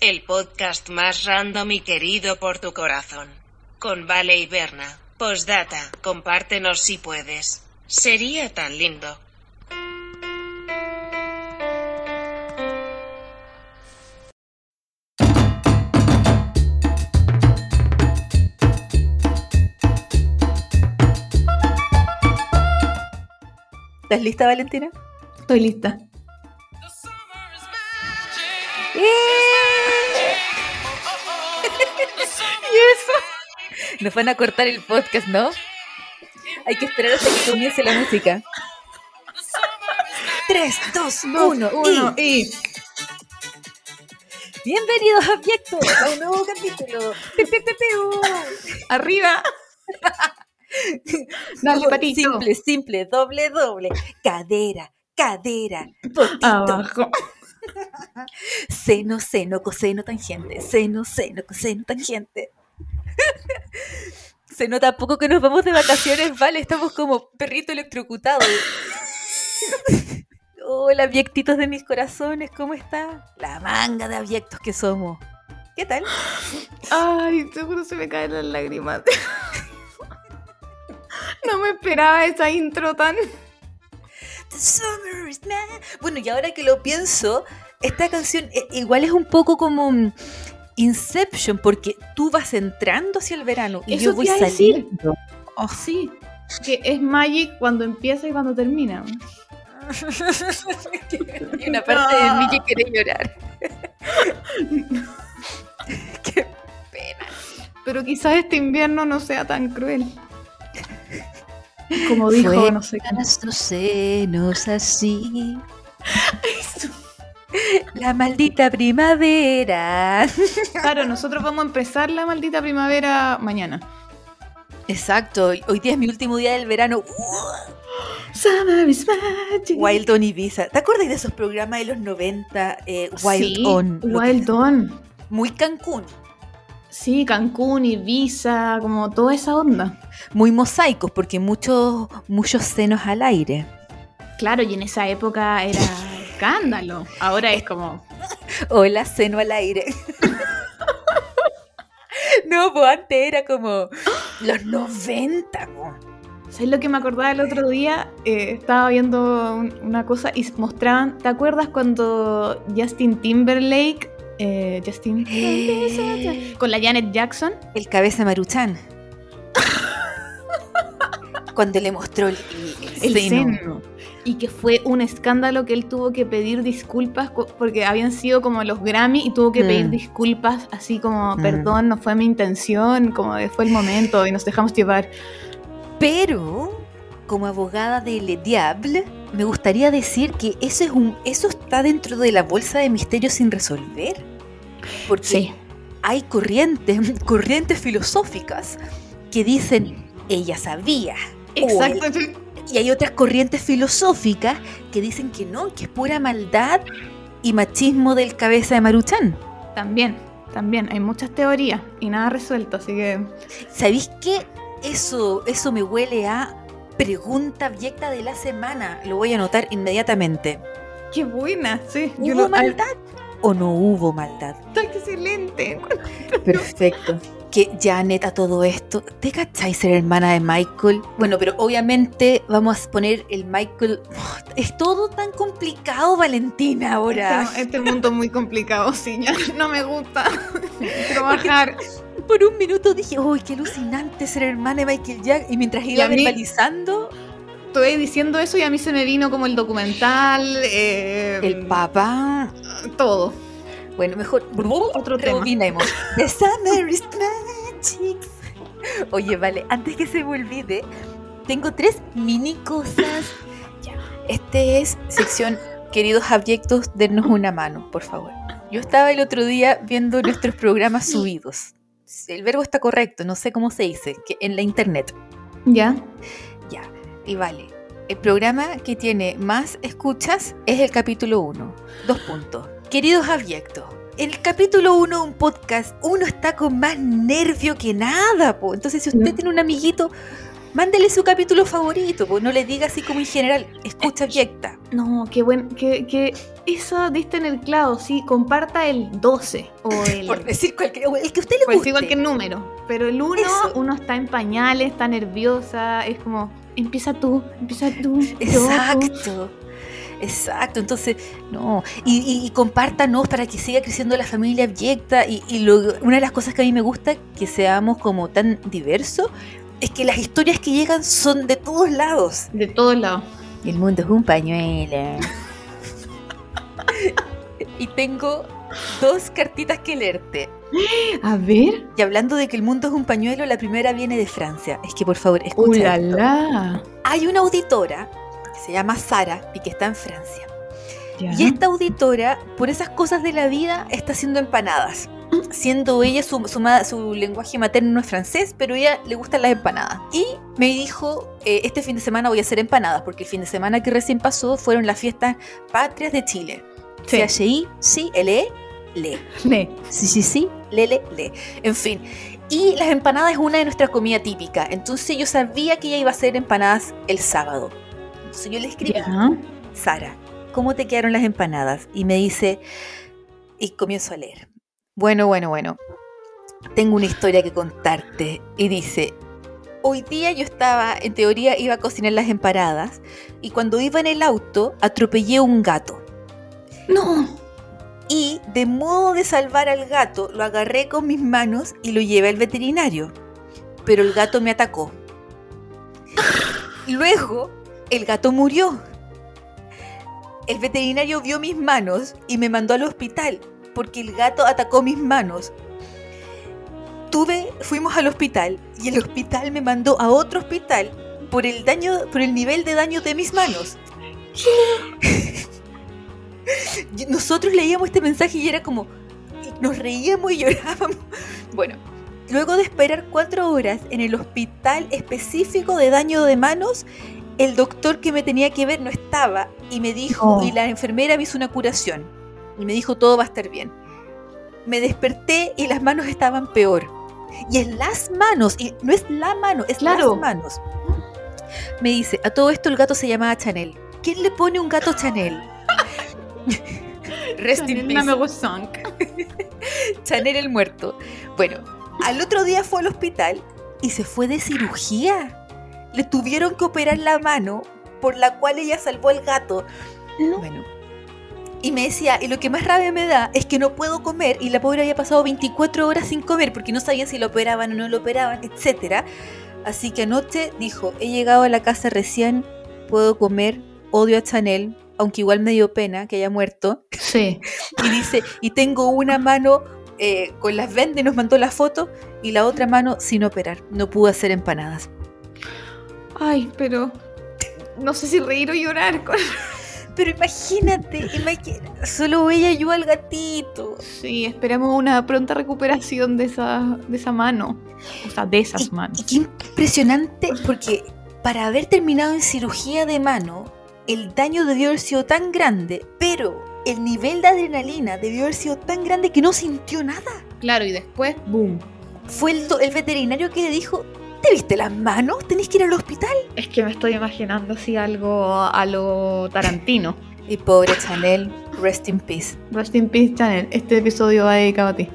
El podcast más random y querido por tu corazón. Con Vale y Berna. Postdata, compártenos si puedes. Sería tan lindo. ¿Estás lista, Valentina? Estoy lista. ¿Y eso? Nos van a cortar el podcast, ¿no? Hay que esperar hasta que comience la música. 3, 2, 1 Uno y... y. Bienvenidos a Abyectos a un nuevo capítulo. Pe, pe, pe, peu. Arriba. Dale, patito. Simple, simple, doble, doble. Cadera, cadera, potito. Abajo. Seno, seno, coseno, tangente. Seno, seno, coseno, tangente. Se nota poco que nos vamos de vacaciones, vale, estamos como perrito electrocutado. Hola, abyectitos de mis corazones, ¿cómo está? La manga de abyectos que somos. ¿Qué tal? Ay, seguro se me caen las lágrimas. No me esperaba esa intro tan. The summer is mad. Bueno, y ahora que lo pienso, esta canción eh, igual es un poco como mm, Inception, porque tú vas entrando hacia el verano y Eso yo voy saliendo. Oh, sí. Que es Magic cuando empieza y cuando termina. y una parte de mí que quiere llorar. Qué pena. Pero quizás este invierno no sea tan cruel. Como dijo, Fue no sé nuestros senos así. La maldita primavera. Claro, nosotros vamos a empezar la maldita primavera mañana. Exacto, hoy día es mi último día del verano. Summer is magic. Wild On Ibiza. ¿Te acuerdas de esos programas de los 90? eh, Wild sí, On. Wild On. Muy Cancún, Sí, Cancún, Ibiza, como toda esa onda. muy mosaicos, porque muchos, muchos senos al aire. Claro, y en esa época era escándalo. Ahora es como. Hola, seno al aire. no, pues antes era como los 90, po. ¿Sabes lo que me acordaba el otro día? Eh, estaba viendo un- una cosa y mostraban. ¿Te acuerdas cuando Justin Timberlake. Eh, Justin. Eh. Con la Janet Jackson. El cabeza maruchan. Cuando le mostró el, el El seno. seno. Y que fue un escándalo que él tuvo que pedir disculpas porque habían sido como los Grammy y tuvo que pedir Mm. disculpas así como, Mm. perdón, no fue mi intención, como fue el momento y nos dejamos llevar. Pero, como abogada de Le Diable, me gustaría decir que eso, es un, eso está dentro de la bolsa de misterios sin resolver. Porque Sí. hay corrientes, corrientes filosóficas que dicen, ella sabía. Exacto. él- y hay otras corrientes filosóficas que dicen que no, que es pura maldad y machismo del cabeza de Maruchan. También, también. Hay muchas teorías y nada resuelto, así que. ¿Sabéis qué? Eso, eso me huele a pregunta abyecta de la semana. Lo voy a anotar inmediatamente. ¡Qué buena! Sí. ¿Hubo lo- maldad o no hubo maldad? ¡Está excelente! Perfecto. Que ya neta todo esto, ¿te cacháis ser hermana de Michael? Bueno, pero obviamente vamos a poner el Michael. Es todo tan complicado, Valentina, ahora. Este, este mundo es muy complicado, sí. ya No me gusta trabajar. Por un minuto dije, uy, qué alucinante ser hermana de Michael Jack. Y mientras Y iba mí- verbalizando, Estoy diciendo eso y a mí se me vino como el documental. eh, el papá. Todo. Bueno, mejor Otro tema. The summer is magic. Oye, vale, antes que se me olvide, tengo tres mini cosas. Este es sección Queridos abyectos, dennos una mano, por favor. Yo estaba el otro día viendo nuestros programas subidos. El verbo está correcto, no sé cómo se dice, que en la internet. ¿Ya? Ya, y vale. El programa que tiene más escuchas es el capítulo 1. Dos puntos. Queridos abyectos, el capítulo 1 un podcast, uno está con más nervio que nada, po. Entonces, si usted tiene un amiguito, mándele su capítulo favorito, po. No le diga así como en general, escucha abyecta. No, qué buen. Qué, qué eso diste en el clavo, sí, comparta el 12 o el... Por decir cualquier, el que a usted le por decir guste. cualquier número. Pero el 1, Eso. uno está en pañales, está nerviosa, es como, empieza tú, empieza tú". Exacto. Exacto, entonces, no. Y, y, y compártanos para que siga creciendo la familia abyecta. Y, y lo- una de las cosas que a mí me gusta, que seamos como tan diversos, es que las historias que llegan son de todos lados. De todos lados. El mundo es un pañuelo. y tengo dos cartitas que leerte. A ver. Y hablando de que el mundo es un pañuelo, la primera viene de Francia. Es que por favor, escucha. esto. Hay una auditora que se llama Sara y que está en Francia. Ya. Y esta auditora, por esas cosas de la vida, está haciendo empanadas. Siendo ella, su, su su lenguaje materno no es francés, pero ella le gustan las empanadas. Y me dijo, eh, este fin de semana voy a hacer empanadas, porque el fin de semana que recién pasó fueron las fiestas patrias de Chile. Sí. C-H-I, sí, L-E, le. Le. Sí, sí, sí, le, le, le. En fin. Y las empanadas es una de nuestras comidas típicas. Entonces yo sabía que ella iba a hacer empanadas el sábado. Entonces yo le escribí, Ya. Sara, ¿cómo te quedaron las empanadas? Y me dice, y comienzo a leer. Bueno, bueno, bueno. Tengo una historia que contarte. Y dice, hoy día yo estaba, en teoría iba a cocinar las empanadas, y cuando iba en el auto atropellé un gato. No. Y de modo de salvar al gato, lo agarré con mis manos y lo llevé al veterinario. Pero el gato me atacó. Luego, el gato murió. El veterinario vio mis manos y me mandó al hospital porque el gato atacó mis manos. Tuve, fuimos al hospital y el hospital me mandó a otro hospital por el daño, por el nivel de daño de mis manos. Nosotros leíamos este mensaje y era como, nos reíamos y llorábamos. Bueno, luego de esperar cuatro horas en el hospital específico de daño de manos, el doctor que me tenía que ver no estaba y me dijo, Oh. y la enfermera me hizo una curación y me dijo todo va a estar bien. Me desperté y las manos estaban peor. Y en las manos, y no es la mano, es Claro. las manos. Me dice, a todo esto el gato se llamaba Chanel. ¿Quién le pone un gato Chanel? Rest in Chanel peace. Number Song. Chanel el muerto. Bueno, al otro día fue al hospital y se fue de cirugía. Le tuvieron que operar la mano por la cual ella salvó al gato. No. Bueno. Y me decía, y lo que más rabia me da es que no puedo comer y la pobre había pasado 24 horas sin comer porque no sabía si lo operaban o no lo operaban, etc. Así que anoche dijo, he llegado a la casa recién, puedo comer, odio a Chanel, aunque igual me dio pena que haya muerto Sí. y dice, y tengo una mano eh, con las vendas y nos mandó la foto, y la otra mano sin operar. No pudo hacer empanadas. Ay, pero no sé si reír o llorar. con- Pero imagínate, imagina- solo ella ayudó al gatito. Sí, esperamos una pronta recuperación de esa, de esa mano. O sea, de esas Y manos. qué impresionante, porque para haber terminado en cirugía de mano, el daño debió haber sido tan grande, pero el nivel de adrenalina debió haber sido tan grande que no sintió nada. Claro, y después, boom. Fue el, el veterinario que le dijo, ¿te viste las manos? ¿Tenés que ir al hospital? Es que me estoy imaginando así algo a lo Tarantino. Y pobre Chanel, rest in peace. Rest in peace, Chanel. Este episodio va dedicado a ti.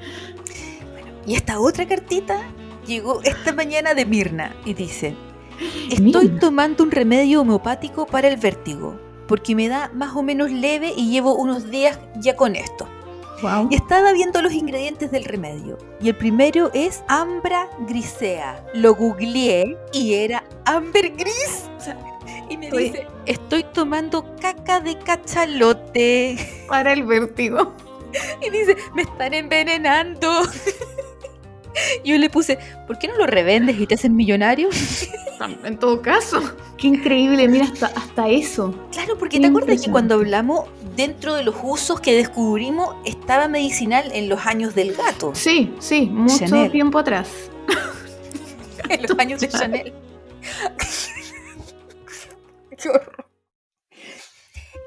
Y esta otra cartita llegó esta mañana de Mirna y dice, estoy Mirna. tomando un remedio homeopático para el vértigo, porque me da más o menos leve y llevo unos días ya con esto. Wow. Y estaba viendo los ingredientes del remedio. Y el primero es Ambra grisea. Lo googleé y era Amber gris. O sea, y me Oye. dice, estoy tomando caca de cachalote. Para el vértigo. Y dice, me están envenenando. Yo le puse, ¿por qué no lo revendes y te hacen millonario? En todo caso. Qué increíble, mira, hasta, hasta eso. Claro, porque Qué te acuerdas que cuando hablamos, dentro de los usos que descubrimos, estaba medicinal en los años del gato, Sí, sí, mucho Chanel. tiempo atrás. en los años de Chanel. Qué horror.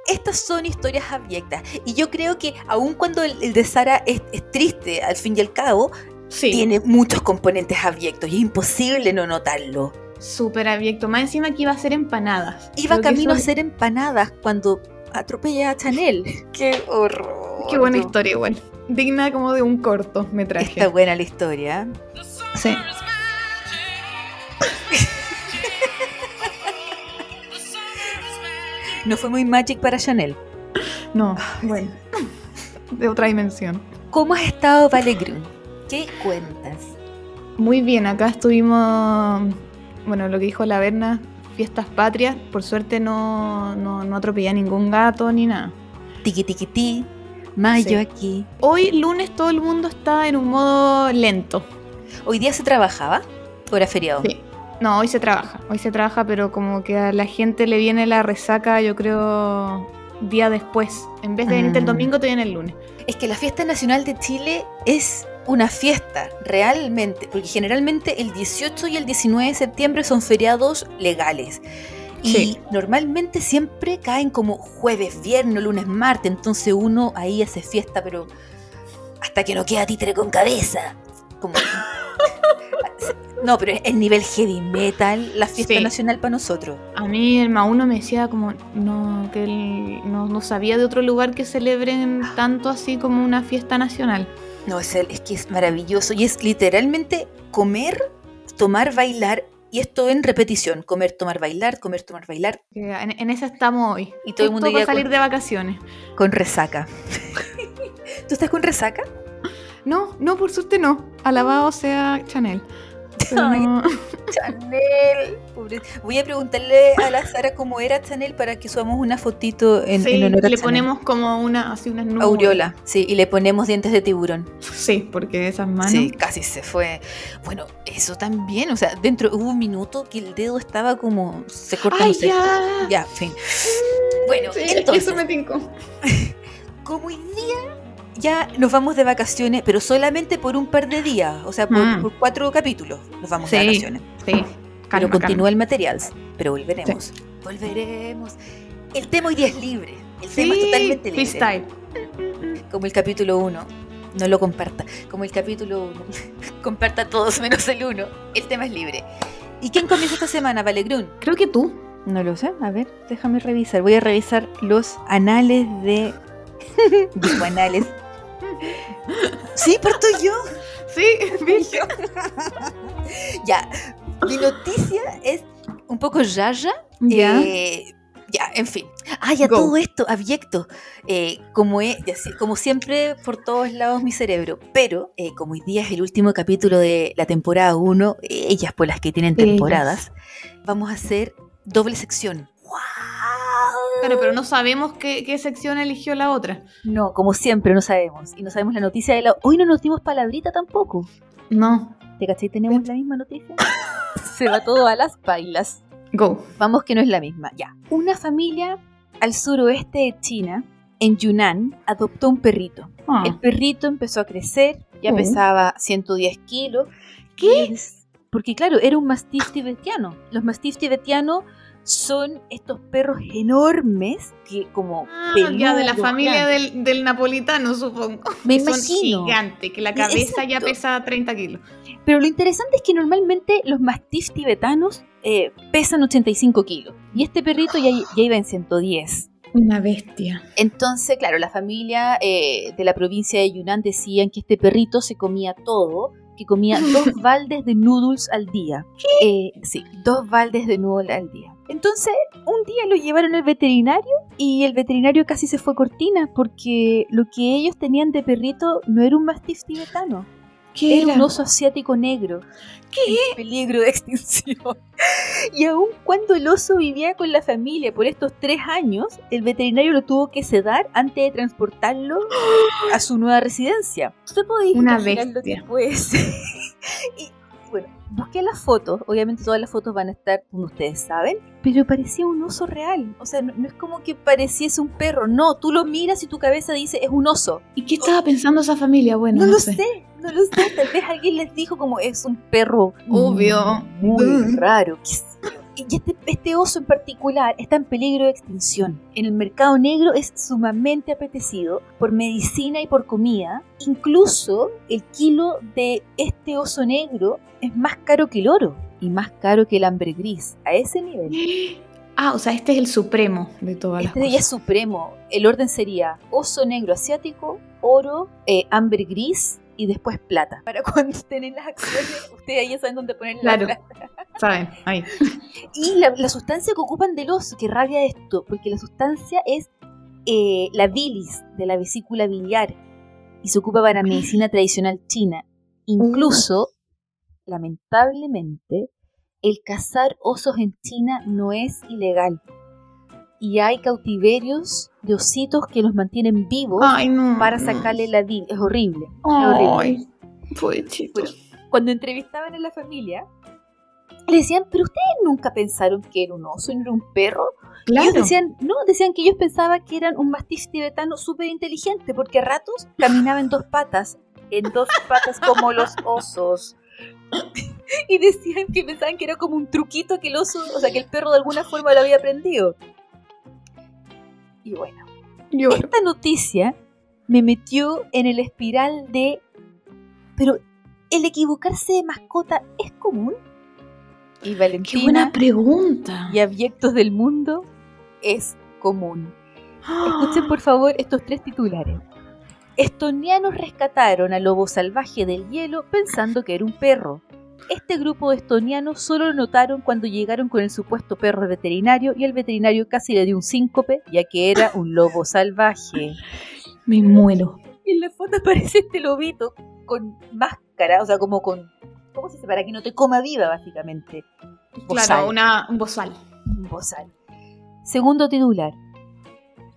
Estas son historias abyectas y yo creo que aun cuando el, el de Sara es, es triste al fin y al cabo, Sí. tiene muchos componentes abyectos y es imposible no notarlo. Súper abierto. Más encima que iba a hacer empanadas. Iba Creo camino a hacer empanadas cuando atropella a Chanel. Qué horror. Qué buena historia igual. Digna como de un cortometraje. Está buena la historia. Sí. No fue muy magic para Chanel. No, bueno. De otra dimensión. ¿Cómo has estado, Vale Grun? ¿Qué cuentas? Muy bien, acá estuvimos, bueno, lo que dijo la Berna, fiestas patrias. Por suerte no, no, no atropellé a ningún gato ni nada. Tiki tiki ti. Mayo Sí. aquí. Hoy lunes todo el mundo está en un modo lento. ¿Hoy día se trabajaba? ¿O era feriado? Sí. No, hoy se trabaja, hoy se trabaja, pero como que a la gente le viene la resaca, yo creo, día después. En vez de venirte el Mm. domingo, te viene el lunes. Es que la fiesta nacional de Chile es una fiesta, realmente, porque generalmente el 18 y el 19 de septiembre son feriados legales. Y Sí. normalmente siempre caen como jueves, viernes, lunes, martes, entonces uno ahí hace fiesta, pero hasta que no queda títere con cabeza. Como... no, pero es nivel heavy metal la fiesta Sí. nacional para nosotros. A mí el Mauno me decía como no, que él no, no sabía de otro lugar que celebren tanto así como una fiesta nacional. No, es, el- es que es maravilloso y es literalmente comer, tomar, bailar y esto en repetición, comer, tomar, bailar, comer, tomar, bailar En, en esa estamos hoy. Y todo el mundo con- salir de vacaciones. con resaca. ¿Tú estás con resaca? No, no, por suerte no. Alabado sea Chanel. No- Chanel. Pobre- Voy a preguntarle a la Sara cómo era Chanel para que subamos una fotito en, Sí, en honor a le Chanel. ponemos como una, así unas nubes. aureola, sí, y le ponemos dientes de tiburón. Sí, porque esas manos. Sí, casi se fue. Bueno, eso también, o sea, dentro hubo un minuto que el dedo estaba como se corta, ¡Ay, ya! Ya, fin. Bueno, Sí, entonces, eso me tincó. como hoy día ya nos vamos de vacaciones, pero solamente por un par de días, o sea, por, Mm. por cuatro capítulos nos vamos de vacaciones. Sí. pero Calma, continúa el material, pero volveremos. Volveremos. El tema hoy día es libre. El tema es totalmente libre. freestyle. Como el capítulo 1. No lo comparta. Como el capítulo 1. Comparta todos menos el 1. El tema es libre. ¿Y quién comienza esta semana, Valegrun? Creo que tú. No lo sé. A ver, déjame revisar. Voy a revisar los anales de. Digo anales. Sí, parto yo. Sí, ¿viste? Ya. Mi noticia es un poco yaya. Ya. Eh, ya, en fin. Ah, ya Go. todo esto, abyecto. Eh, como, he- como siempre, por todos lados mi cerebro. Pero, eh, como hoy día es el último capítulo de la temporada 1, eh, ellas por las que tienen Ellas. temporadas, vamos a hacer doble sección. Claro, pero no sabemos qué, qué sección eligió la otra. No, como siempre, no sabemos. Y no sabemos la noticia de la... Hoy no nos dimos palabrita tampoco. No. ¿Te cachai? ¿Tenemos la misma noticia? Se va todo a las bailas. Go. Vamos que no es la misma. Ya. Una familia al suroeste de China, en Yunnan, adoptó un perrito. Ah. El perrito empezó a crecer, ya Oh. pesaba 110 kilos. ¿Qué? Es- Porque claro, era un mastif tibetiano. Los mastif tibetianos son estos perros enormes que como Ah, ya de la familia del, del napolitano, supongo. Me Que Son gigantes, que la cabeza ya pesa 30 kilos. Pero lo interesante es que normalmente los mastifs tibetanos eh, pesan 85 kilos. Y este perrito ya, ya iba en 110. Una bestia. Entonces, claro, la familia eh, de la provincia de Yunnan decían que este perrito se comía todo, que comía dos baldes de noodles al día. Eh, sí, dos baldes de noodles al día. Entonces, un día lo llevaron al veterinario y el veterinario casi se fue cortina porque lo que ellos tenían de perrito no era un mastif tibetano, ¿Qué era un oso asiático negro. En peligro de extinción. Y aun cuando el oso vivía con la familia por estos tres años, el veterinario lo tuvo que sedar antes de transportarlo a su nueva residencia. Usted puede Una imaginar lo que bestia. puede ser. Y bueno, busqué las fotos. Obviamente todas las fotos van a estar como ustedes saben. Pero parecía un oso real. O sea, no, no es como que pareciese un perro. No, tú lo miras y tu cabeza dice es un oso. ¿Y qué estaba pensando esa familia? Bueno, No, no, lo sé. sé, no lo sé. Tal vez alguien les dijo como es un perro Obvio. muy Mm. raro. Y este, este oso en particular está en peligro de extinción. En el mercado negro es sumamente apetecido por medicina y por comida. Incluso el kilo de este oso negro es más caro que el oro y más caro que el hambre gris. A ese nivel. Ah, o sea, este es el supremo de todas Este las cosas. es supremo. El orden sería oso negro asiático, oro, eh, amber gris y después plata. Para cuando estén en las acciones, ustedes ya saben dónde poner Claro. la plata. ¿Saben? Ahí. Y la, la sustancia que ocupan del oso, que rabia esto, porque la sustancia es eh, la bilis de la vesícula biliar y se ocupa para medicina tradicional china. Incluso, lamentablemente, el cazar osos en China no es ilegal. Y hay cautiverios de ositos que los mantienen vivos Ay, no. para sacarle la bilis. Es horrible. es horrible. Ay. Bueno, cuando entrevistaban a la familia, le decían, pero ustedes nunca pensaron que era un oso no era un perro. Claro. Ellos decían, no, decían que ellos pensaban que eran un mastif tibetano súper inteligente, porque a ratos caminaba en dos patas, en dos patas como los osos. y decían que pensaban que era como un truquito que el oso, o sea, que el perro de alguna forma lo había aprendido. Y bueno, esta noticia me metió en el espiral de, pero el equivocarse de mascota es común. Y Qué Valentina buena pregunta. y abyectos del mundo es común. Escuchen por favor estos tres titulares. Estonianos rescataron al lobo salvaje del hielo pensando que era un perro. Este grupo de estonianos solo lo notaron cuando llegaron con el supuesto perro veterinario y el veterinario casi le dio un síncope ya que era un lobo salvaje. Me muero. Y en la foto aparece este lobito con máscara, o sea, como con... ¿Cómo se dice? Para que no te coma viva, básicamente. Bozal. Claro, una, un bozal. Un bozal. Segundo titular.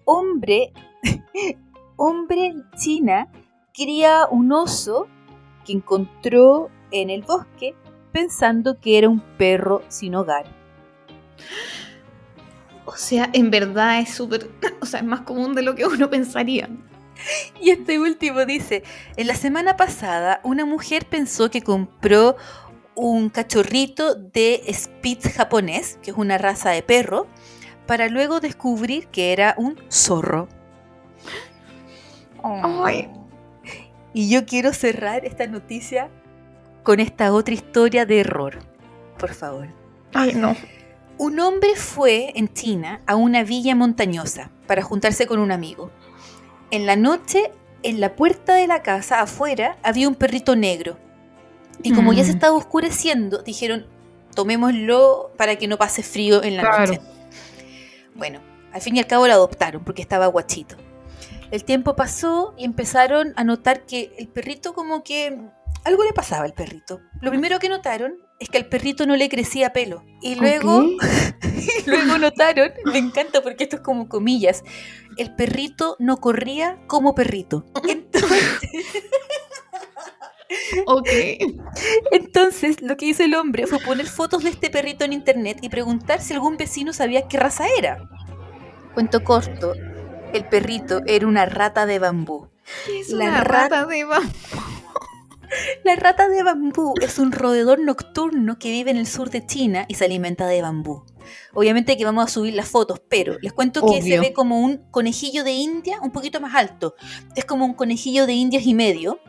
Hombre, hombre en China cría un oso que encontró en el bosque pensando que era un perro sin hogar. O sea, en verdad es súper. O sea, es más común de lo que uno pensaría. Y este último dice, en la semana pasada una mujer pensó que compró un cachorrito de Spitz japonés, que es una raza de perro, para luego descubrir que era un zorro. Ay. Y yo quiero cerrar esta noticia con esta otra historia de error. Por favor. Ay, no. Un hombre fue en China a una villa montañosa para juntarse con un amigo. En la noche, en la puerta de la casa afuera había un perrito negro. Y como ya se Mm. estaba oscureciendo, dijeron, tomémoslo para que no pase frío en la Claro. noche. Bueno, al fin y al cabo lo adoptaron porque estaba guachito. El tiempo pasó y empezaron a notar que el perrito como que algo le pasaba al perrito. Lo primero que notaron es que al perrito no le crecía pelo. Y luego, y luego notaron, me encanta porque esto es como comillas, el perrito no corría como perrito. Entonces, Ok. entonces lo que hizo el hombre fue poner fotos de este perrito en internet y preguntar si algún vecino sabía qué raza era. Cuento corto, el perrito era una rata de bambú. Es La una rata- rata de bambú. La rata de bambú es un roedor nocturno que vive en el sur de China y se alimenta de bambú. Obviamente que vamos a subir las fotos, pero les cuento que se ve como un conejillo de India un poquito más alto. Es como un conejillo de indias y medio.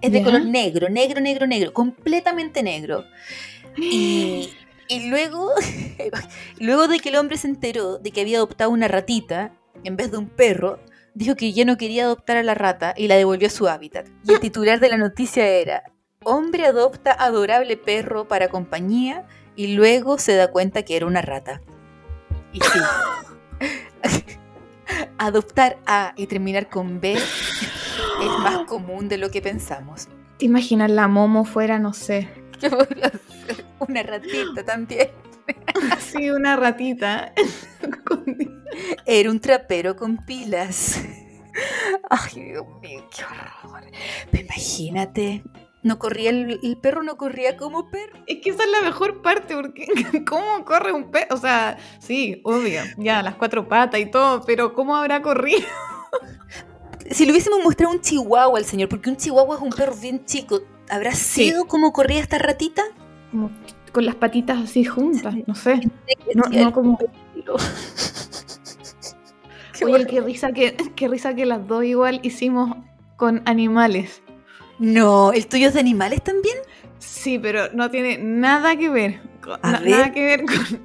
Es de Ya. color negro, negro, negro, negro, completamente negro. Y, y luego, luego de que el hombre se enteró de que había adoptado una ratita en vez de un perro, dijo que ya no quería adoptar a la rata y la devolvió a su hábitat. Y el titular de la noticia era, hombre adopta adorable perro para compañía y luego se da cuenta que era una rata. Y sí. Adoptar A y terminar con B es más común de lo que pensamos. ¿Te imaginas la Momo fuera, no sé, ¿Qué podría ser? Una ratita también. Así una ratita? Era un trapero con pilas. Ay, Dios mío, qué horror. Pero imagínate, no corría el, el perro no corría como perro. Es que esa es la mejor parte, porque ¿cómo corre un perro? O sea, sí, obvio, ya, las cuatro patas y todo, pero ¿cómo habrá corrido? Si le hubiésemos mostrado un chihuahua al señor, porque un chihuahua es un perro bien chico, ¿habrá Sí. sido como corría esta ratita? Con las patitas así juntas, no sé. No, no como... Qué Oye, qué risa que, qué risa que las dos igual hicimos con animales. No, ¿el tuyo es de animales también? Sí, pero no tiene nada que ver. con- A na- ver. Nada que ver con.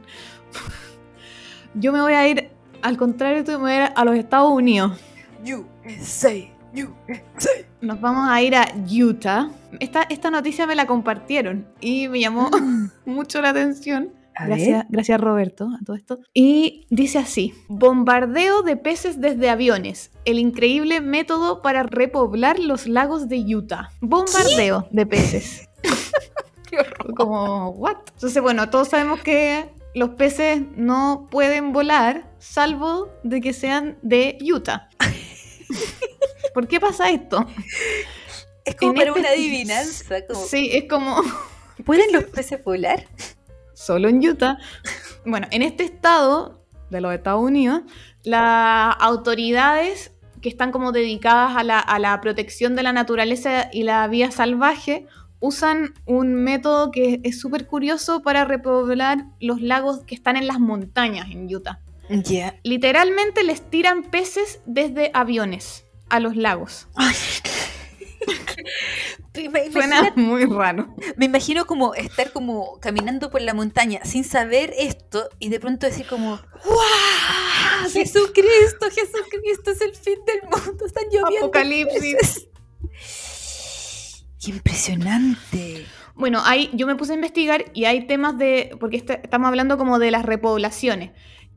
Yo me voy a ir, al contrario, tú me voy a ir a los Estados Unidos. USA, USA. Nos vamos a ir a Utah. Esta, esta noticia me la compartieron y me llamó mucho la atención. Gracias, gracias Roberto a todo esto. Y dice así, bombardeo de peces desde aviones, el increíble método para repoblar los lagos de Utah. Bombardeo de peces. Como, ¿what? Entonces, bueno, todos sabemos que los peces no pueden volar salvo de que sean de Utah. ¿Por qué pasa esto? Es como En para este- una adivinanza. Como, Sí, es como ¿Pueden los peces volar? solo en Utah. Bueno, en este estado de los Estados Unidos, las autoridades que están como dedicadas a la, a la protección de la naturaleza y la vida salvaje usan un método que es súper curioso para repoblar los lagos que están en las montañas en Utah. Ya. Literalmente les tiran peces desde aviones a los lagos. Suena muy raro. me imagino como estar como caminando por la montaña sin saber esto y de pronto decir como ¡Wow! Jesucristo, Jesucristo es el fin del mundo, están lloviendo. Apocalipsis. peces". ¡Qué impresionante! Bueno, hay, yo me puse a investigar y hay temas de, porque este- estamos hablando como de las repoblaciones.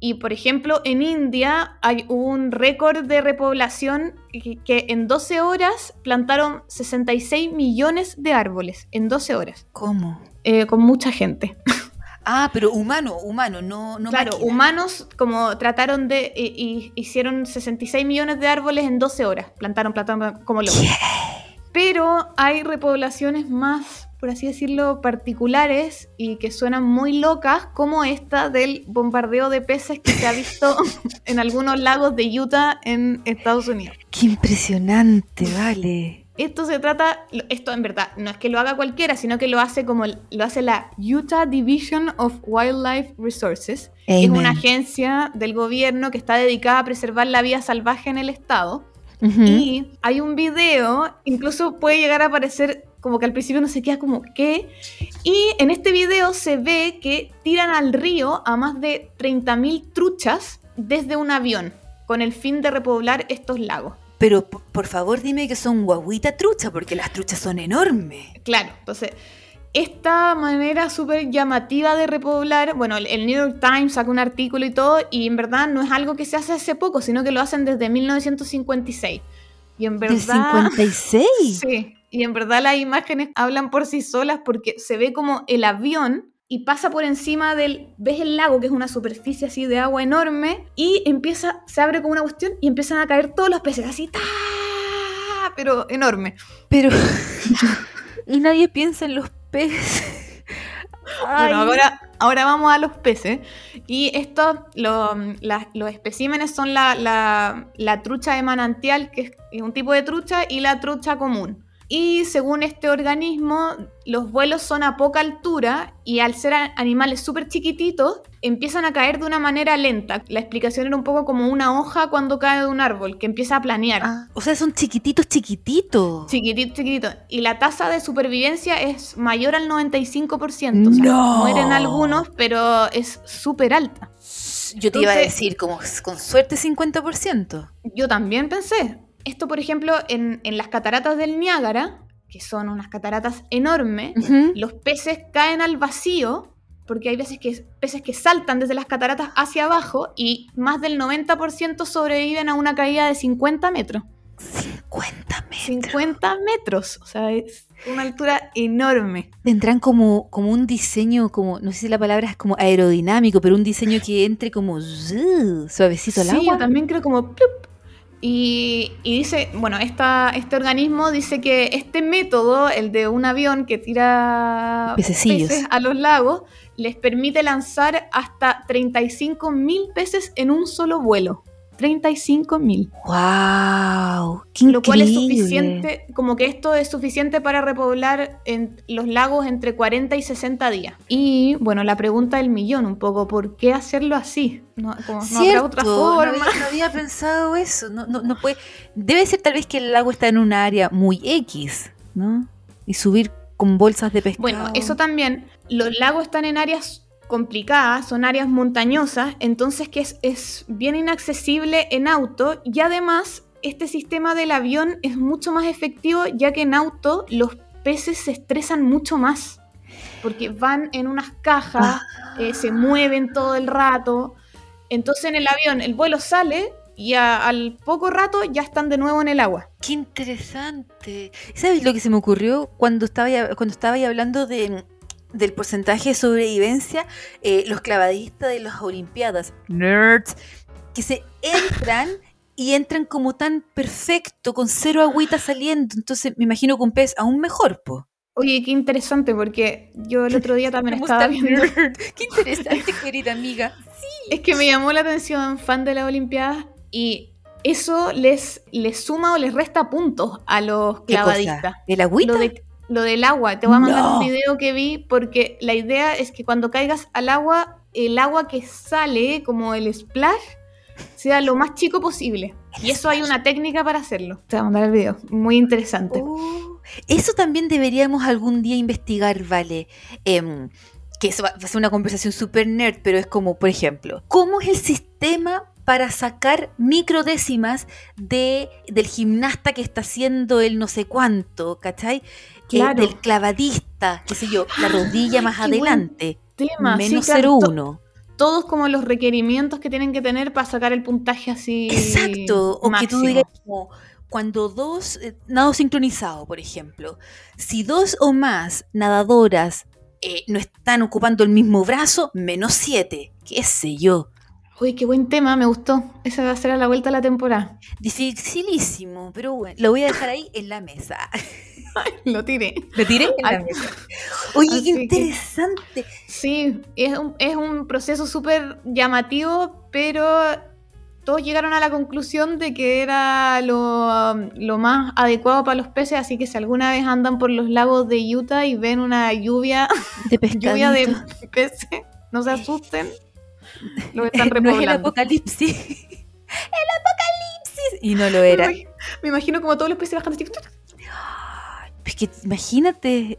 Y por ejemplo, en India hay un récord de repoblación que, que en 12 horas plantaron 66 millones de árboles, en 12 horas, ¿Cómo? eh, con mucha gente. Ah, pero humano, humano, no, no claro, máquina. humanos como trataron de, y, y hicieron 66 millones de árboles en 12 horas, plantaron, plantaron como locos. Pero hay repoblaciones más, por así decirlo, particulares y que suenan muy locas, como esta del bombardeo de peces que se ha visto en algunos lagos de Utah en Estados Unidos. ¡Qué impresionante, vale! Esto se trata, esto en verdad, no es que lo haga cualquiera, sino que lo hace como lo hace la Utah Division of Wildlife Resources, es una agencia del gobierno que está dedicada a preservar la vida salvaje en el estado. Y hay un video, incluso puede llegar a aparecer como que al principio no se queda como ¿qué? Y en este video se ve que tiran al río a más de 30.000 truchas desde un avión con el fin de repoblar estos lagos. Pero por favor dime que son guaguita trucha, porque las truchas son enormes. Claro, entonces esta manera súper llamativa de repoblar, bueno, el- New York Times sacó un artículo y todo, y en verdad no es algo que se hace hace poco, sino que lo hacen desde 1956. Y en ¿Del verdad... 56? Sí, y en verdad las imágenes hablan por sí solas porque se ve como el avión y pasa por encima del, ves el lago que es una superficie así de agua enorme y empieza, se abre como una cuestión y empiezan a caer todos los peces así, ¡ta! pero enorme. Pero. y nadie piensa en los peces. Bueno, ahora, ahora vamos a los peces. Y estos, lo- la- los especímenes son la, la- la trucha de manantial, que es un tipo de trucha, y la trucha común. Y según este organismo, los vuelos son a poca altura y al ser animales súper chiquititos, empiezan a caer de una manera lenta. La explicación era un poco como una hoja cuando cae de un árbol, que empieza a planear. Ah, o sea, son chiquititos, chiquititos. Chiquitito, chiquitito. Y la tasa de supervivencia es mayor al 95%. O sea, ¡No! mueren algunos, pero es súper alta. Yo te iba a decir, como con suerte 50%. Yo también pensé. Esto, por ejemplo, en, en las cataratas del Niágara, que son unas cataratas enormes, los peces caen al vacío, porque hay veces que peces que saltan desde las cataratas hacia abajo y más del 90% sobreviven a una caída de 50 metros. 50 metros. 50 metros, o sea, es una altura enorme. Tendrán como, como un diseño, como, no sé si la palabra es como aerodinámico, pero un diseño que entre como zzz, suavecito al Sí, agua. yo también creo como plup. Y, y dice, bueno, esta, este organismo dice que este método, el de un avión que tira Pececillos. peces a los lagos, les permite lanzar hasta 35 mil peces en un solo vuelo. 35 mil. ¡Wow! ¡Qué Lo cual es suficiente, como que esto es suficiente para repoblar en los lagos entre 40 y 60 días. Y bueno, la pregunta del millón un poco, ¿por qué hacerlo así? No, como, no habrá otra no forma. había, no había pensado eso. No, puede. Debe ser tal vez que el lago está en una área muy X, ¿no? Y subir con bolsas de pescado. Bueno, eso también, los lagos están en áreas complicadas, son áreas montañosas, entonces que es, es bien inaccesible en auto y además este sistema del avión es mucho más efectivo ya que en auto los peces se estresan mucho más porque van en unas cajas, eh, se mueven todo el rato. Entonces en el avión el vuelo sale y a- al poco rato ya están de nuevo en el agua. Qué interesante. ¿Sabes lo que se me ocurrió cuando estaba, cuando estaba hablando de, del porcentaje de sobrevivencia? Eh, los clavadistas de las Olimpiadas, nerds, que se entran y entran como tan perfecto, con cero agüita saliendo. Entonces me imagino que un pez aún mejor, po. Oye, qué interesante porque yo el otro día también ¿Cómo estaba viendo... nerd? Qué interesante, querida amiga. Es que me llamó la atención fan de la Olimpiada y eso les, les suma o les resta puntos a los clavadistas. ¿El agüita? Lo, de- lo del agua, te voy a mandar No. un video que vi porque la idea es que cuando caigas al agua, el agua que sale, como el splash, sea lo más chico posible. Y eso hay una técnica para hacerlo. Te voy a mandar el video, muy interesante. Oh, eso también deberíamos algún día investigar, ¿vale? Em, que eso va a ser una conversación súper nerd, pero es como, por ejemplo, ¿cómo es el sistema para sacar microdécimas de, del gimnasta que está haciendo el no sé cuánto, ¿cachai? Eh, del clavadista, qué sé yo, la rodilla más adelante, Tema, sí, menos to- 0,1. Todos como los requerimientos que tienen que tener para sacar el puntaje así. Exacto, o que tú digas como cuando dos, eh, nado sincronizado, por ejemplo, si dos o más nadadoras eh, no están ocupando el mismo brazo, menos siete, qué sé yo. Uy, qué buen tema, me gustó. Esa va a ser a la vuelta de la temporada. Dificilísimo, pero bueno, lo voy a dejar ahí en la mesa. Lo tiré. Lo tiré en la Ay. mesa. Oye, Así qué que- interesante. Sí, es un, es un proceso súper llamativo, pero todos llegaron a la conclusión de que era lo, lo más adecuado para los peces, así que si alguna vez andan por los lagos de Utah y ven una lluvia, De lluvia de pescadito. peces, no se asusten, lo están No es el repoblando. apocalipsis. el apocalipsis. Y no lo era. Me imagino como todos los peces bajando así. Es que imagínate.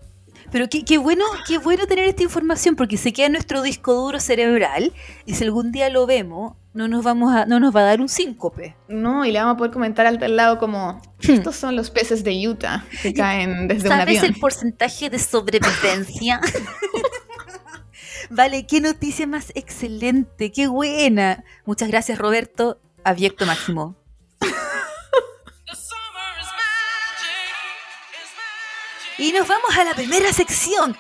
Pero qué, qué bueno, qué bueno tener esta información porque se queda en nuestro disco duro cerebral y si algún día lo vemos, no nos vamos a, no nos va a dar un síncope. No, y le vamos a poder comentar al lado como, estos son los peces de Utah que caen desde un ¿Sabes avión. el porcentaje de sobrevivencia? vale, qué noticia más excelente, qué buena. Muchas gracias, Roberto. Abyecto máximo. Y nos vamos a la primera sección.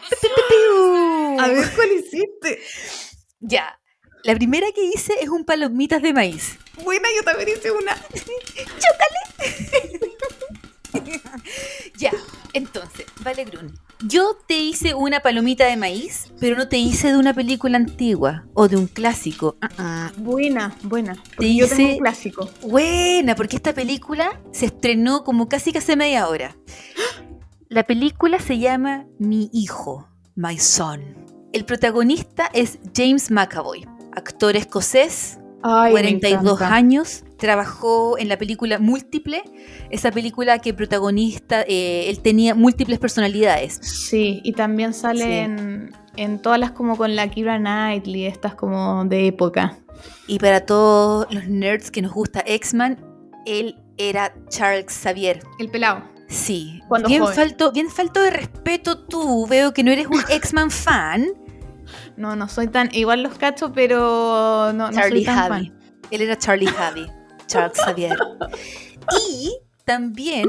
A ver cuál hiciste. Ya. La primera que hice es un palomitas de maíz. Buena, yo también hice una. Ya, entonces, vale Grun. Yo te hice una palomita de maíz, pero no te hice de una película antigua o de un clásico. Ah, ah. Buena, buena. Te yo tengo hice- un clásico. Buena, porque esta película se estrenó como casi que hace media hora. La película se llama Mi hijo, My Son. El protagonista es James McAvoy, actor escocés, Ay, 42 años, trabajó en la película Múltiple, esa película que protagonista, eh, él tenía múltiples personalidades. Sí, y también sale Sí. en, en todas las como con la Kira Knightley, estas como de época. Y para todos los nerds que nos gusta X-Men, él era Charles Xavier. El pelado. Sí, Cuando bien joven. falto, bien falto de respeto tú, veo que no eres un X-Men fan. No, no soy tan. Igual los cacho, pero no, no soy tan Javi. fan. Él era Charlie Javi, Charles Xavier. Y también,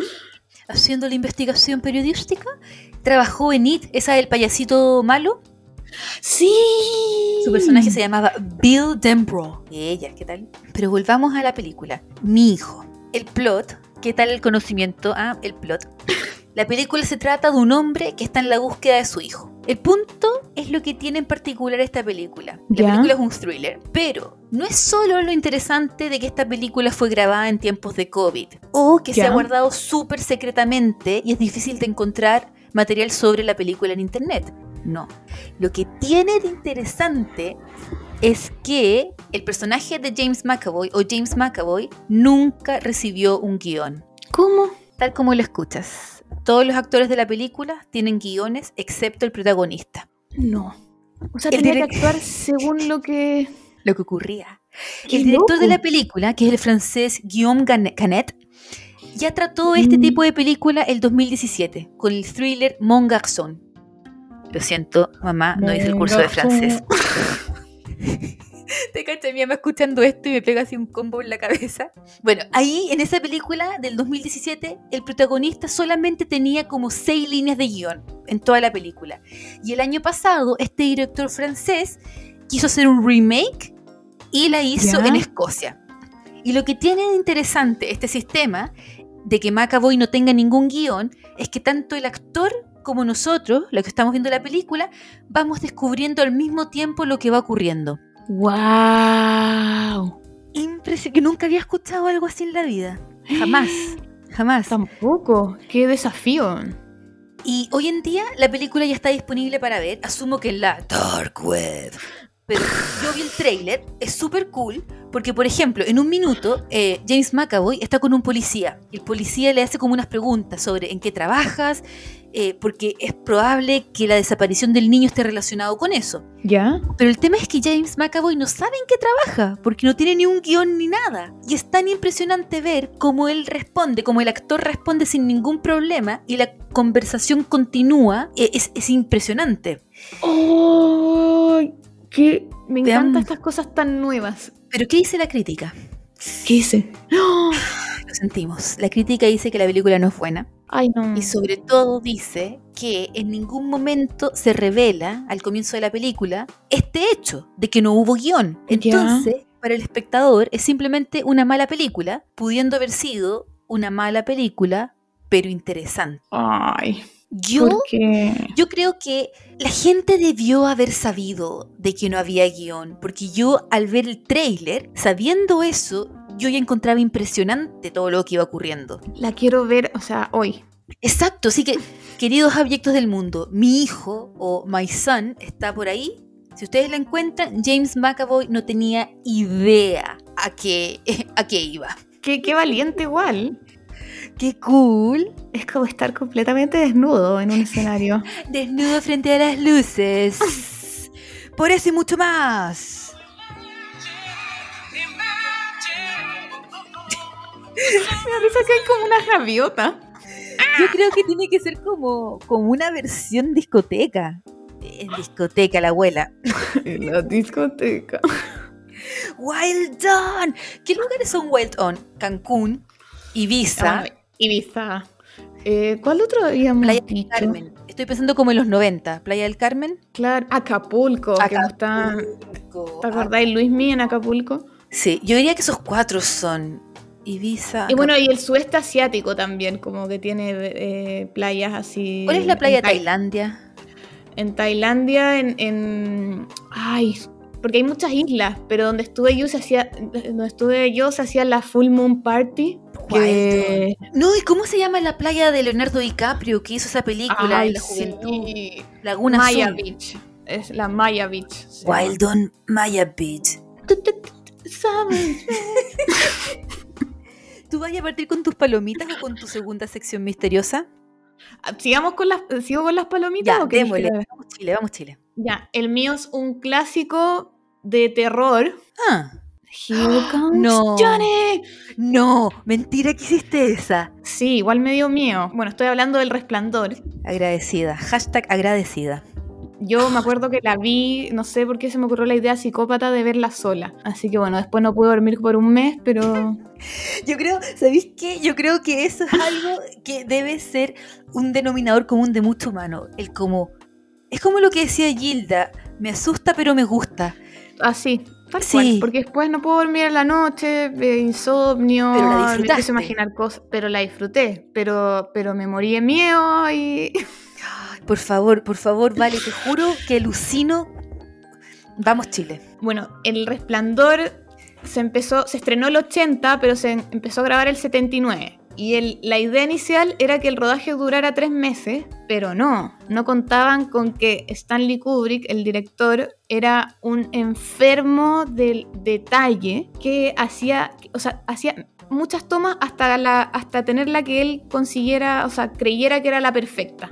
haciendo la investigación periodística, trabajó en It, esa del payasito malo. ¡Sí! Su personaje se llamaba Bill Denbrough. Ella, ¿qué tal? Pero volvamos a la película. Mi hijo. El plot. ¿Qué tal el conocimiento? Ah, el plot. La película se trata de un hombre que está en la búsqueda de su hijo. El punto es lo que tiene en particular esta película. La Ya. película es un thriller, pero no es solo lo interesante de que esta película fue grabada en tiempos de COVID o que se ha guardado súper secretamente y es difícil de encontrar material sobre la película en internet. No. Lo que tiene de interesante es que el personaje de James McAvoy o James McAvoy nunca recibió un guion. ¿Cómo? Tal como lo escuchas. Todos los actores de la película tienen guiones excepto el protagonista. No. O sea, El tenía que actuar según lo que... lo que ocurría. ¡Qué El director de loco! la película, que es el francés Guillaume Canet, ya trató este Mm. tipo de película el 2017 con el thriller Mon Garçon. Lo siento, mamá, no hice el curso de francés. Te cacha mi mamá escuchando esto y me pega así un combo en la cabeza. Bueno, ahí en esa película del 2017, el protagonista solamente tenía como seis líneas de guion en toda la película. Y el año pasado, este director francés quiso hacer un remake y la hizo ¿Ya? en Escocia. Y lo que tiene de interesante este sistema de que McAvoy no tenga ningún guion es que tanto el actor como nosotros, los que estamos viendo la película, vamos descubriendo al mismo tiempo lo que va ocurriendo. ¡Wow! Impresionante, que nunca había escuchado algo así en la vida. Jamás, jamás. Tampoco. ¡Qué desafío! Y hoy en día la película ya está disponible para ver. Asumo que en la Dark Web. Pero yo vi el tráiler, es súper cool, porque por ejemplo, en un minuto, eh, James McAvoy está con un policía. Y el policía le hace como unas preguntas sobre en qué trabajas, eh, porque es probable que la desaparición del niño esté relacionado con eso. ¿Ya? Pero el tema es que James McAvoy no sabe en qué trabaja, porque no tiene ni un guion ni nada. Y es tan impresionante ver cómo él responde, cómo el actor responde sin ningún problema y la conversación continúa. Eh, Es, es impresionante. ¡Oh! ¡Qué! Me encantan estas cosas tan nuevas. Pero ¿qué dice la crítica? ¿Qué hice? ¡Oh! Lo sentimos. La crítica dice que la película no es buena. Ay, no. Y sobre todo dice que en ningún momento se revela al comienzo de la película este hecho de que no hubo guion. Entonces, para el espectador es simplemente una mala película, pudiendo haber sido una mala película, pero interesante. Ay. Yo, ¿Por qué? yo creo que la gente debió haber sabido de que no había guion, porque yo al ver el tráiler, sabiendo eso, yo ya encontraba impresionante todo lo que iba ocurriendo. La quiero ver, o sea, hoy. Exacto, así que, queridos abyectos del mundo, mi hijo o my son está por ahí. Si ustedes la encuentran, James McAvoy no tenía idea a qué, a qué iba. Qué, qué valiente igual. ¡Qué cool! Es como estar completamente desnudo en un escenario. Desnudo frente a las luces. Por eso y mucho más. Me parece que hay como una gaviota. Yo creo que tiene que ser como, como una versión discoteca. En discoteca, la abuela. En la discoteca. Wild On. ¿Qué lugares son Wild On? Cancún, Ibiza, Ay, Ibiza. Eh, ¿Cuál otro habíamos Playa del dicho? Carmen. Estoy pensando como en los 90. Playa del Carmen. Claro, Acapulco. Acapulco. ¿Te acordáis Luis Mí en Acapulco? Sí, yo diría que esos cuatro son Ibiza. Y bueno, Acapulco. y el sudeste asiático también, como que tiene eh, playas así. ¿cuál es la playa de Tailandia? En Tailandia, en, en- Ay, porque hay muchas islas, pero donde estuve yo se hacía. Donde estuve yo se hacía la Full Moon Party. Que... No, ¿y cómo se llama la playa de Leonardo DiCaprio que hizo esa película Ay, en la sí. juventud? Laguna Maya Azul. Beach. Es la Maya Beach. se llama. Wild On Maya Beach. ¿Tú vas a partir con tus palomitas o con tu segunda sección misteriosa? Ah, Sigamos con las, ¿Sigo con las palomitas Ya, o Vamos Chile, vamos Chile. Ya, el mío es un clásico de terror. Ah, Here comes No. Johnny. no, mentira que hiciste esa. Sí, igual me dio miedo. Bueno, estoy hablando del resplandor. Agradecida, hashtag agradecida. Yo me acuerdo que la vi, no sé por qué se me ocurrió la idea psicópata de verla sola. Así que bueno, después no pude dormir por un mes, pero Yo creo, ¿sabéis qué? Yo creo que eso es algo que debe ser un denominador común de mucho humano. El como. Es como lo que decía Gilda, me asusta pero me gusta. así, tal Sí. cual. Porque después no puedo dormir en la noche, eh, insomnio, Pero la me disfrutaste. empiezo a imaginar cosas, pero la disfruté. Pero, pero me morí de miedo y Ay, por favor, por favor, vale, te juro que alucino. Vamos, Chile. Bueno, El Resplandor se empezó, se estrenó el 80, pero se empezó a grabar el 79. Y la idea inicial era que el rodaje durara tres meses, pero no, no contaban con que Stanley Kubrick, el director, era un enfermo del detalle que hacía, o sea, hacía muchas tomas hasta, la, hasta tener la que él consiguiera, o sea, creyera que era la perfecta.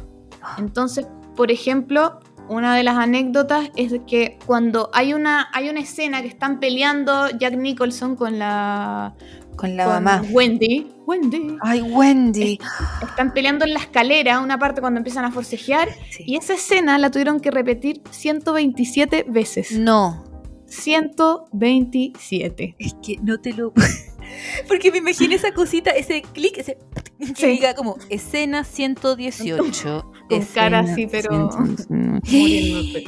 Entonces, por ejemplo, una de las anécdotas es que cuando hay una, hay una escena que están peleando Jack Nicholson con la, Con la con mamá. Wendy. Wendy. Ay, Wendy. Están peleando en la escalera, una parte cuando empiezan a forcejear. Sí. Y esa escena la tuvieron que repetir 127 veces. No. 127. Es que no te lo. Porque me imagino esa cosita, ese clic, ese. Que Sí. diga como escena 118. Con cara escena así, pero- 119. Muriéndose.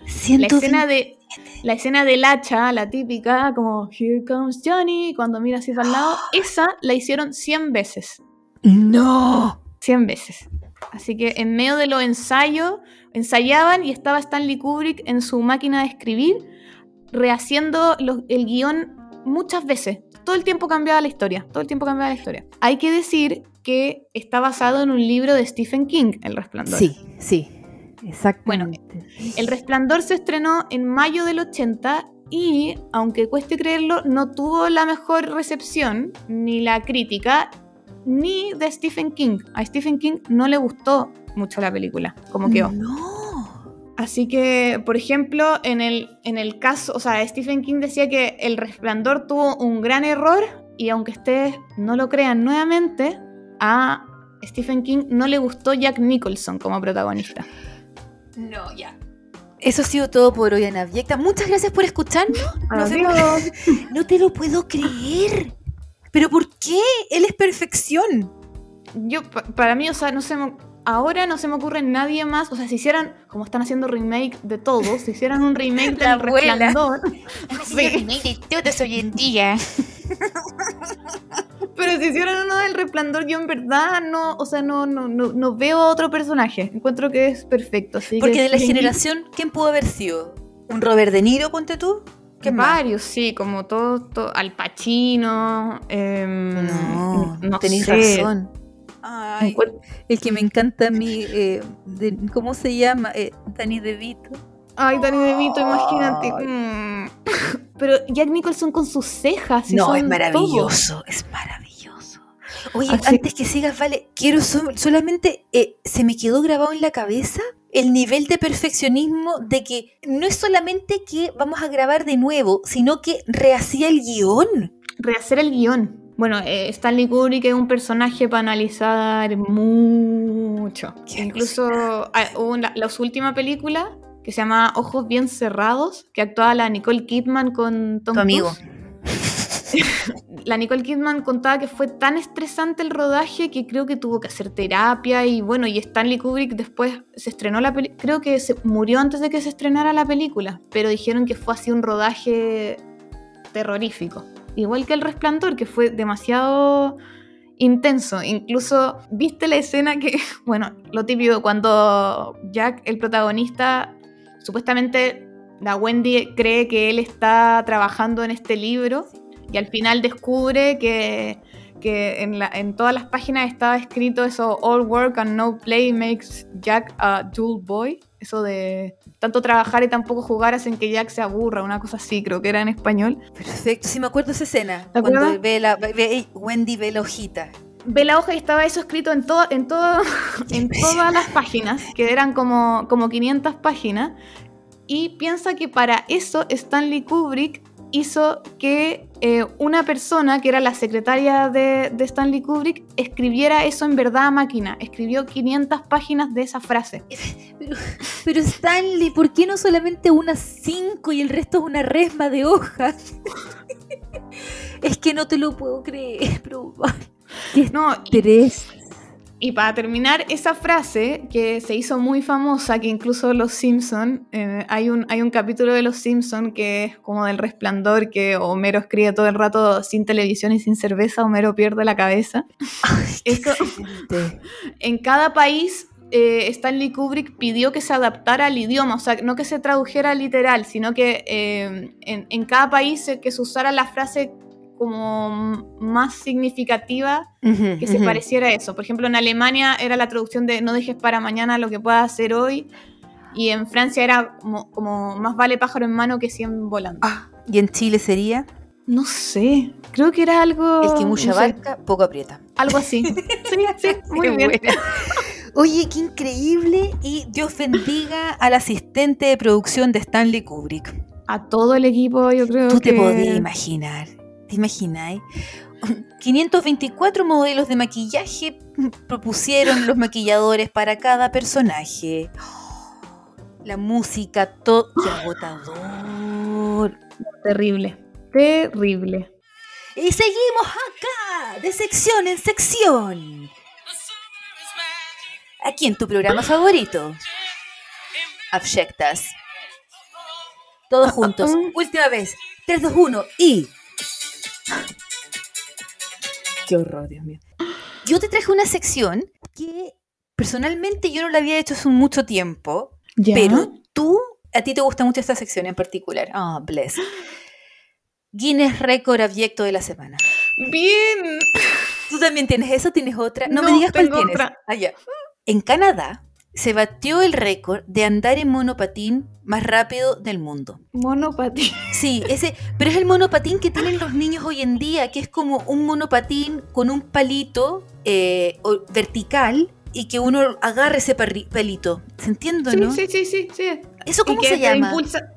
La 120. escena de. La escena del hacha, la típica, como Here comes Johnny, cuando mira así para el lado, esa la hicieron 100 veces. No. 100 veces. Así que en medio de los ensayos, ensayaban y estaba Stanley Kubrick en su máquina de escribir, rehaciendo los- el guion muchas veces. Todo el tiempo cambiaba la historia, todo el tiempo cambiaba la historia. Hay que decir que está basado en un libro de Stephen King, El Resplandor. Sí, sí. Exactamente. El Resplandor se estrenó en mayo del 80 y, aunque cueste creerlo, no tuvo la mejor recepción, ni la crítica, ni de Stephen King. A Stephen King no le gustó mucho la película, como quedó. No. Así que, por ejemplo, en el, en el caso, o sea, Stephen King decía que El Resplandor tuvo un gran error y aunque ustedes no lo crean nuevamente, a Stephen King no le gustó Jack Nicholson como protagonista. No, ya. Eso ha sido todo por hoy, Ana Abyecta. Muchas gracias por escucharnos. Nos vemos. Adiós. No te lo puedo creer. ¿Pero por qué? Él es perfección. Yo, pa- para mí, o sea, no me, ahora no se me ocurre nadie más. O sea, si hicieran, como están haciendo remake de todos, si hicieran un remake del abuela. Resplandor. Sí. de todos hoy en día. Pero si hicieran uno del Resplandor, yo en verdad no, o sea, no, no, no, no veo otro personaje. Encuentro que es perfecto. Así Porque que de la generación, ¿quién pudo haber sido? ¿Un Robert De Niro, ponte tú? ¿Qué más? Varios, sí, como todos, todo, Al Pacino. em, No, no tenéis sé. razón. Ay, el que me encanta a mí, eh, de- ¿cómo se llama? Eh, Danny DeVito. Ay, Danny DeVito, imagínate. Mm. Pero Jack Nicholson con sus cejas. no, son es todo. maravilloso, es maravilloso. Oye, Así- antes que sigas, vale, quiero so- solamente, eh, se me quedó grabado en la cabeza el nivel de perfeccionismo de que no es solamente que vamos a grabar de nuevo, sino que rehacía el guion. rehacer el guion. Bueno, eh, Stanley Kubrick es un personaje para analizar mucho. Qué Incluso ah, hubo una- la, su última película que se llama Ojos Bien Cerrados, que actuaba la Nicole Kidman con Tom Tu amigo. La Nicole Kidman contaba que fue tan estresante el rodaje que creo que tuvo que hacer terapia y bueno, y Stanley Kubrick después se estrenó la película, creo que se murió antes de que se estrenara la película, pero dijeron que fue así un rodaje terrorífico. Igual que El Resplandor, que fue demasiado intenso. Incluso, ¿viste la escena que, bueno, lo típico, cuando Jack, el protagonista, supuestamente la Wendy cree que él está trabajando en este libro y al final descubre que, que en, la- en todas las páginas estaba escrito eso, all work and no play makes Jack a dull boy. Eso de tanto trabajar y tampoco jugar hacen que Jack se aburra, una cosa así, creo que era en español. Perfecto, sí me acuerdo de esa escena. ¿Te Cuando ve la, ve- Wendy ve la hojita. ve la hoja y estaba eso escrito en, todo, en, todo, en todas las páginas, que eran como, como 500 páginas, y piensa que para eso Stanley Kubrick hizo que eh, una persona, que era la secretaria de, de Stanley Kubrick, escribiera eso en verdad a máquina. Escribió 500 páginas de esa frase. Pero, pero Stanley, ¿por qué no solamente unas cinco y el resto es una resma de hojas? es que no te lo puedo creer, pero... ¿Qué No, estrés? Y para terminar, esa frase que se hizo muy famosa, que incluso Los Simpson, eh, hay, un, hay un capítulo de Los Simpson que es como del resplandor, que Homero escribe todo el rato sin televisión y sin cerveza, Homero pierde la cabeza. Eso-. En cada país, eh, Stanley Kubrick pidió que se adaptara al idioma, o sea, no que se tradujera literal, sino que eh, en, en cada país que se usara la frase como más significativa que se pareciera a eso. Por ejemplo, en Alemania era la traducción de no dejes para mañana lo que puedas hacer hoy. Y en Francia era como, como más vale pájaro en mano que 100 volando. Ah, ¿Y en Chile sería? No sé, creo que era algo... El que mucha no sé, barca, poco aprieta. algo así. Sí, sí, muy bien. Oye, qué increíble y Dios bendiga al asistente de producción de Stanley Kubrick. A todo el equipo, yo creo Tú que. te podías imaginar, ¿te imagináis? 524 modelos de maquillaje propusieron los maquilladores para cada personaje. La música, todo. ¡Qué agotador! Terrible. Terrible. Y seguimos acá, de sección en sección. Aquí en tu programa favorito. Abyectas. Todos juntos. Última vez. 3, 2, 1 y. Qué horror, Dios mío. Yo te traje una sección que personalmente yo no la había hecho hace mucho tiempo, ¿Ya? pero tú, a ti te gusta mucho esta sección en particular. Ah, bless. Guinness Récord Abyecto de la Semana. Bien. ¿Tú también tienes eso? ¿Tienes otra? No, me No, digas cuál tienes. Ah. En Canadá se batió el récord de andar en monopatín más rápido del mundo. Monopatín. Sí, ese, pero es el monopatín que tienen los niños hoy en día, que es como un monopatín con un palito eh, vertical y que uno agarre ese palito. ¿Se entiende, Sí, no? sí, sí, sí, sí. ¿Eso Y cómo que se llama? impulsa-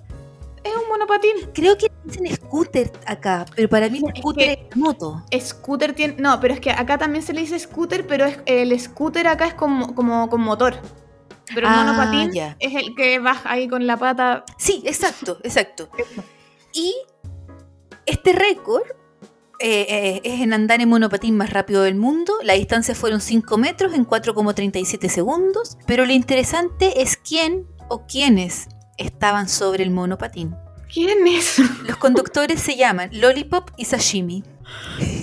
Es un monopatín. Creo que dicen scooter acá, pero para mí el Es scooter que- es moto. Scooter tiene. No, pero es que acá también se le dice scooter, pero es, el scooter acá es como, como con motor. Pero el Ah, monopatín es el que vas ahí con la pata. Sí, exacto, exacto. Y este récord eh, eh, es en andar en monopatín más rápido del mundo. La distancia fueron 5 metros en 4,37 segundos. Pero lo interesante es quién o quiénes estaban sobre el monopatín. ¿Quién es? Los conductores se llaman Lollipop y Sashimi.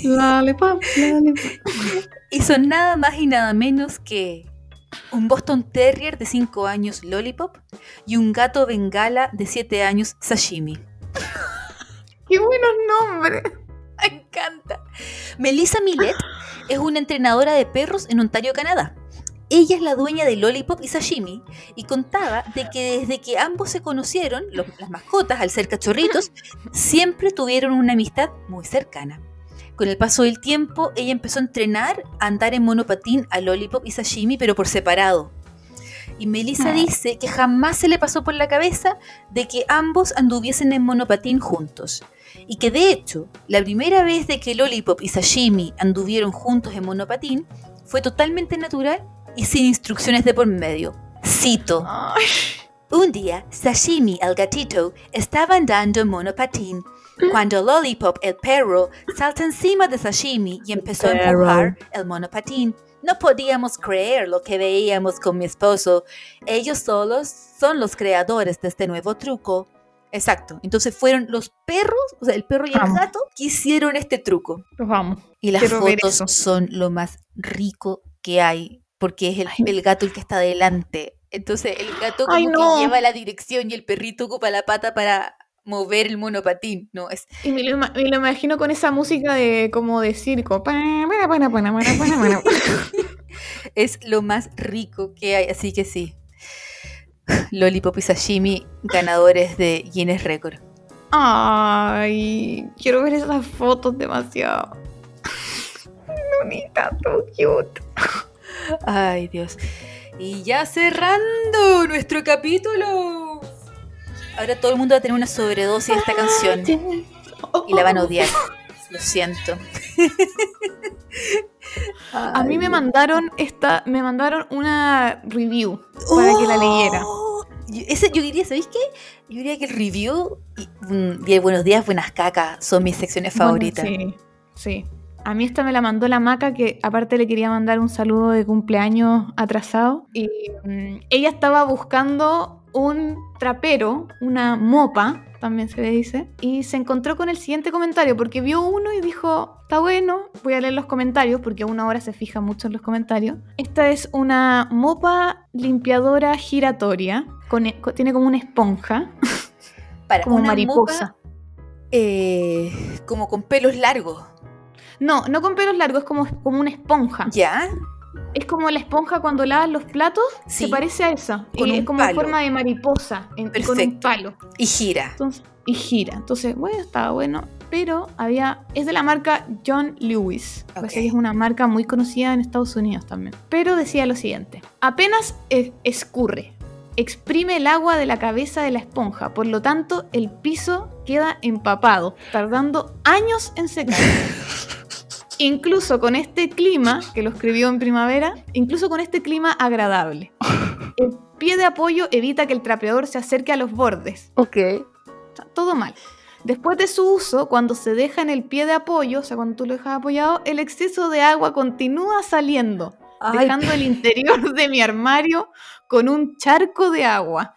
Lollipop, lollipop. Y son nada más y nada menos que un Boston Terrier de 5 años Lollipop y un gato bengala de 7 años Sashimi. ¡Qué buenos nombres! Me encanta. Melissa Millet es una entrenadora de perros en Ontario, Canadá. Ella es la dueña de Lollipop y Sashimi y contaba de que desde que ambos se conocieron, los- las mascotas al ser cachorritos, siempre tuvieron una amistad muy cercana. Con el paso del tiempo, ella empezó a entrenar a andar en monopatín a Lollipop y Sashimi, pero por separado. Y Melissa Ah. dice que jamás se le pasó por la cabeza de que ambos anduviesen en monopatín juntos. Y que de hecho, la primera vez de que Lollipop y Sashimi anduvieron juntos en monopatín fue totalmente natural y sin instrucciones de por medio. Cito. Ay, Un día, Sashimi, el gatito, estaba andando en monopatín cuando Lollipop, el perro, salta encima de Sashimi y empezó a empujar el monopatín. No podíamos creer lo que veíamos con mi esposo. Ellos solos son los creadores de este nuevo truco. Exacto. Entonces fueron los perros, o sea, el perro y el Vamos. gato, que hicieron este truco. Vamos. Y las Quiero fotos son lo más rico que hay, porque es el, gato el que está adelante. Entonces el gato como Ay, que lleva la dirección y el perrito ocupa la pata para mover el monopatín. No, es Y me lo, ima- me lo imagino con esa música de como de circo. Es lo más rico que hay, así que sí. Lollipop y Sashimi, ganadores de Guinness Record. Ay, quiero ver esas fotos demasiado. Bonita, so cute. Ay, Dios. Y ya cerrando nuestro capítulo. Ahora todo el mundo va a tener una sobredosis de esta canción y la van a odiar. Lo siento. A mí me mandaron esta, me mandaron una review para que la leyera. Oh, Yo, ese, yo diría, ¿sabéis qué? Yo diría que el review y, mm, y el buenos días, buenas cacas son mis secciones Bueno, favoritas. sí, sí. A mí esta me la mandó la Maca, que aparte le quería mandar un saludo de cumpleaños atrasado. Y mm, ella estaba buscando un trapero, una mopa, también se le dice, y se encontró con el siguiente comentario, porque vio uno y dijo, está bueno, voy a leer los comentarios, porque una hora se fija mucho en los comentarios. Esta es una mopa limpiadora giratoria, con, e, con- tiene como una esponja, Para como una mariposa. mopa, eh, como con pelos largos. No, no con pelos largos, es como, como una esponja. ¿Ya? Es como la esponja cuando lavas los platos, Sí. se parece a esa. Con y un es como en forma de mariposa en- con un palo. Y gira. Entonces, y gira. Entonces, bueno, estaba bueno. pero había es de la marca John Lewis. Parece Ok. que es una marca muy conocida en Estados Unidos también. Pero decía lo siguiente: apenas escurre, exprime el agua de la cabeza de la esponja, por lo tanto el piso queda empapado, tardando años en secar. Incluso con este clima, que lo escribió en primavera, incluso con este clima agradable. El pie de apoyo evita que el trapeador se acerque a los bordes. Ok. Sea, todo mal. Después de su uso, cuando se deja en el pie de apoyo, o sea, cuando tú lo dejas apoyado, el exceso de agua continúa saliendo, Ay, dejando el interior de mi armario con un charco de agua.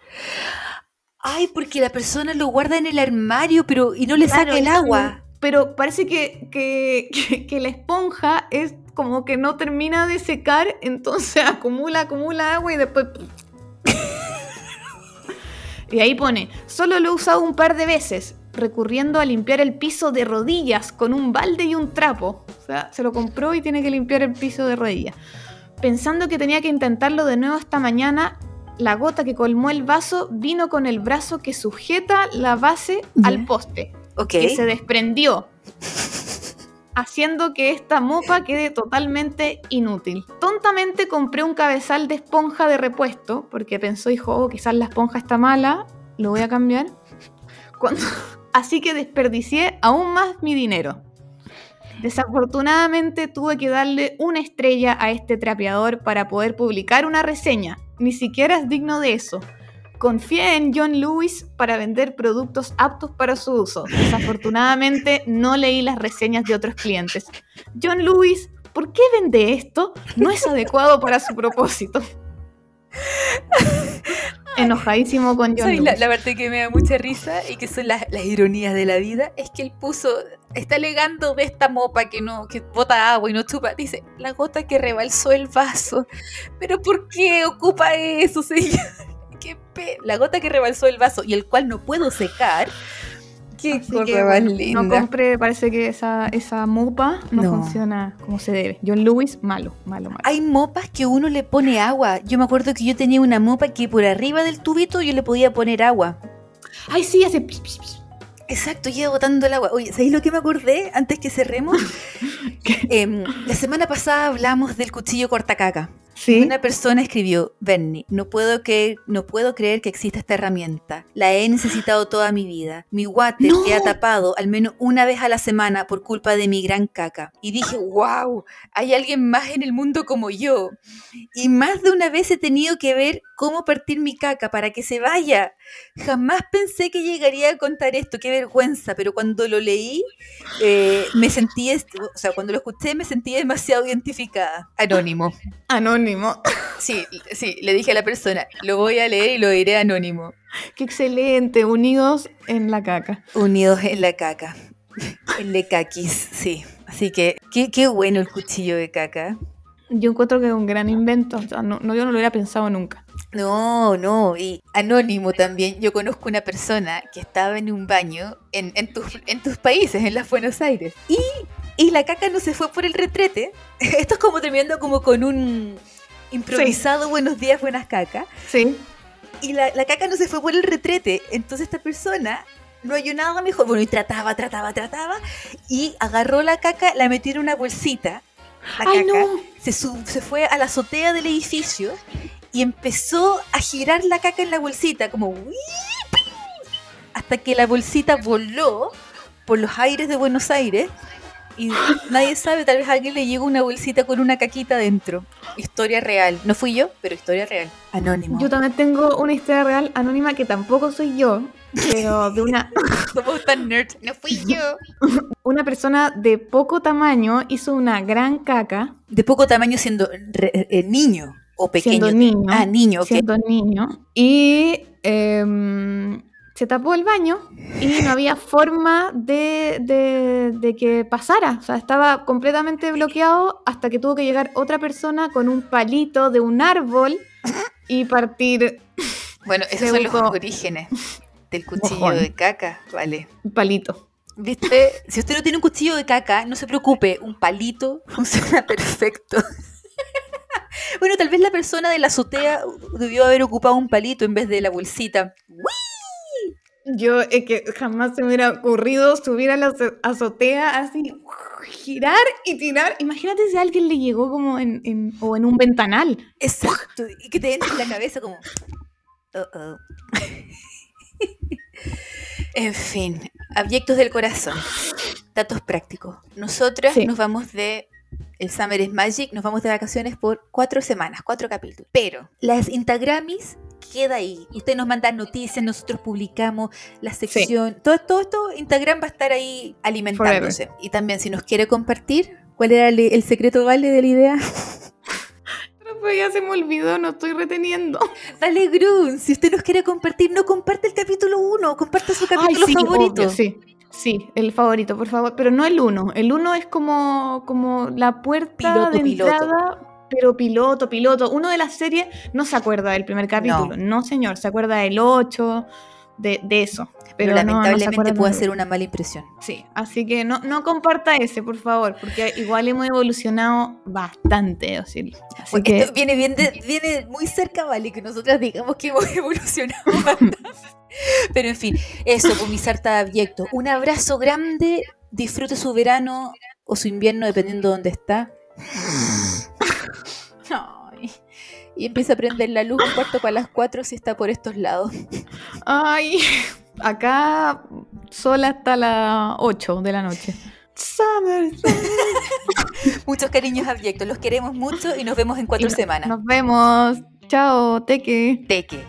ay, porque la persona lo guarda en el armario, pero y no le Claro, saca el agua. Pero parece que, que, que- que la esponja es como que no termina de secar, entonces acumula, acumula agua y después... y ahí pone, solo lo he usado un par de veces, recurriendo a limpiar el piso de rodillas con un balde y un trapo. O sea, se lo compró y tiene que limpiar el piso de rodillas. Pensando que tenía que intentarlo de nuevo esta mañana, la gota que colmó el vaso vino con el brazo que sujeta la base al poste Que se desprendió, haciendo que esta mopa quede totalmente inútil. Tontamente compré un cabezal de esponja de repuesto, porque pensó, hijo, oh, quizás la esponja está mala, lo voy a cambiar. Así que desperdicié aún más mi dinero. Desafortunadamente tuve que darle una estrella a este trapeador para poder publicar una reseña. Ni siquiera es digno de eso. Confié en John Lewis para vender productos aptos para su uso. Desafortunadamente no leí las reseñas de otros clientes. John Lewis, ¿por qué vende esto? No es adecuado para su propósito. Enojadísimo con John. Lewis. La, la parte que me da mucha risa y que son las, las ironías de la vida es que él puso, está alegando de esta mopa que no, que bota agua y no chupa. Dice, la gota que rebalsó el vaso. Pero ¿por qué ocupa eso, señor? ¿Qué pe- La gota que rebalsó el vaso y el cual no puedo secar. Qué Así que, más linda. No compré, parece que esa, esa mopa no, No. funciona como se debe. John Lewis, malo, malo, malo. Hay mopas que uno le pone agua. Yo me acuerdo que yo tenía una mopa que por arriba del tubito yo le podía poner agua. Ay, sí, hace... Exacto, lleva botando el agua. Oye, ¿sabéis lo que me acordé antes que cerremos? Em, la semana pasada hablamos del cuchillo cortacaca. Sí. Una persona escribió, Bernie, no puedo, creer, no puedo creer que exista esta herramienta. La he necesitado toda mi vida. Mi water ¡No! queda tapado al menos una vez a la semana por culpa de mi gran caca. Y dije, wow, hay alguien más en el mundo como yo. Y más de una vez he tenido que ver cómo partir mi caca para que se vaya. Jamás pensé que llegaría a contar esto, qué vergüenza, pero cuando lo leí, eh, me sentí, o sea, cuando lo escuché me sentí demasiado identificada. Anónimo. Anónimo. Sí, sí, le dije a la persona, lo voy a leer y lo diré anónimo. Qué excelente, unidos en la caca. Unidos en la caca. El de caquis, sí. Así que, qué, qué bueno el cuchillo de caca. Yo encuentro que es un gran invento. O sea, no, no, yo no lo hubiera pensado nunca. No, no, y anónimo también. Yo conozco una persona que estaba en un baño en, en, tus, en tus países, en las Buenos Aires, y, y la caca no se fue por el retrete. Esto es como terminando como con un improvisado buenos días, buenas cacas. Sí. Y la, la caca no se fue por el retrete. Entonces esta persona no halló nada mejor. Bueno, y trataba, trataba, trataba. Y agarró la caca, la metió en una bolsita. La Ay, caca. no. Se, sub- se fue a la azotea del edificio y empezó a girar la caca en la bolsita, como hasta que la bolsita voló por los aires de Buenos Aires. Y nadie sabe, tal vez a alguien le llegó una bolsita con una caquita dentro. Historia real. No fui yo, pero historia real. Anónimo. Yo también tengo una historia real anónima que tampoco soy yo, pero de una, Somos tan nerds. No fui yo. una persona de poco tamaño hizo una gran caca De poco tamaño siendo re- eh, niño o pequeño. siendo niño. Ah, niño, siendo niño. Y em, se tapó el baño y no había forma de, de- de que pasara. O sea, estaba completamente bloqueado hasta que tuvo que llegar otra persona con un palito de un árbol y partir Bueno, esos son los orígenes del cuchillo Mojón. de caca. Vale. un palito. ¿Viste? Si usted no tiene un cuchillo de caca, no se preocupe. Un palito funciona perfecto. bueno, tal vez la persona de la azotea debió haber ocupado un palito en vez de la bolsita. Yo es que jamás se me hubiera ocurrido subir a la azo- azotea así, girar y tirar. Imagínate si a alguien le llegó como en, en- o en un ventanal. Exacto. Y que te entre en la cabeza como. "Uh oh". en fin, abyectos del corazón. Datos prácticos. Nosotras Sí. nos vamos de. El Summer is Magic, nos vamos de vacaciones por cuatro semanas, cuatro capítulos. Pero las Instagramis queda ahí. Ustedes nos mandan noticias, nosotros publicamos la sección. Todo, todo esto, Instagram va a estar ahí alimentándose. Y también, si nos quiere compartir, ¿cuál era el, el secreto, Vale, de la idea? Pero ya se me olvidó, no estoy reteniendo. Dale, Grun, si usted nos quiere compartir, no comparte el capítulo 1, comparte su capítulo sí, favorito. obvio, sí, sí, el favorito, por favor. Pero no el uno. El uno es como, como la puerta Piloto, de piloto. entrada. Pero piloto, piloto. Uno de las series no se acuerda del primer capítulo. No, señor. Se acuerda del 8, de, de eso. Pero, Pero, no- no se lamentablemente puede hacer una mala impresión. Sí, así que no, no comparta ese, por favor, porque igual hemos evolucionado bastante. Así que esto viene, bien de- viene muy cerca, Vale, que nosotras digamos que hemos evolucionado bastante. Pero en fin, eso, con mi sarta de abyecto. Un abrazo grande, disfrute su verano o su invierno, dependiendo de dónde está. Ay. Y empieza a prender la luz un cuarto para las cuatro si está por estos lados. Ay, acá sola hasta las 8 de la noche. Summer. Muchos cariños abyectos, los queremos mucho y nos vemos en cuatro no- semanas. Nos vemos. Chao, Teque. Teque.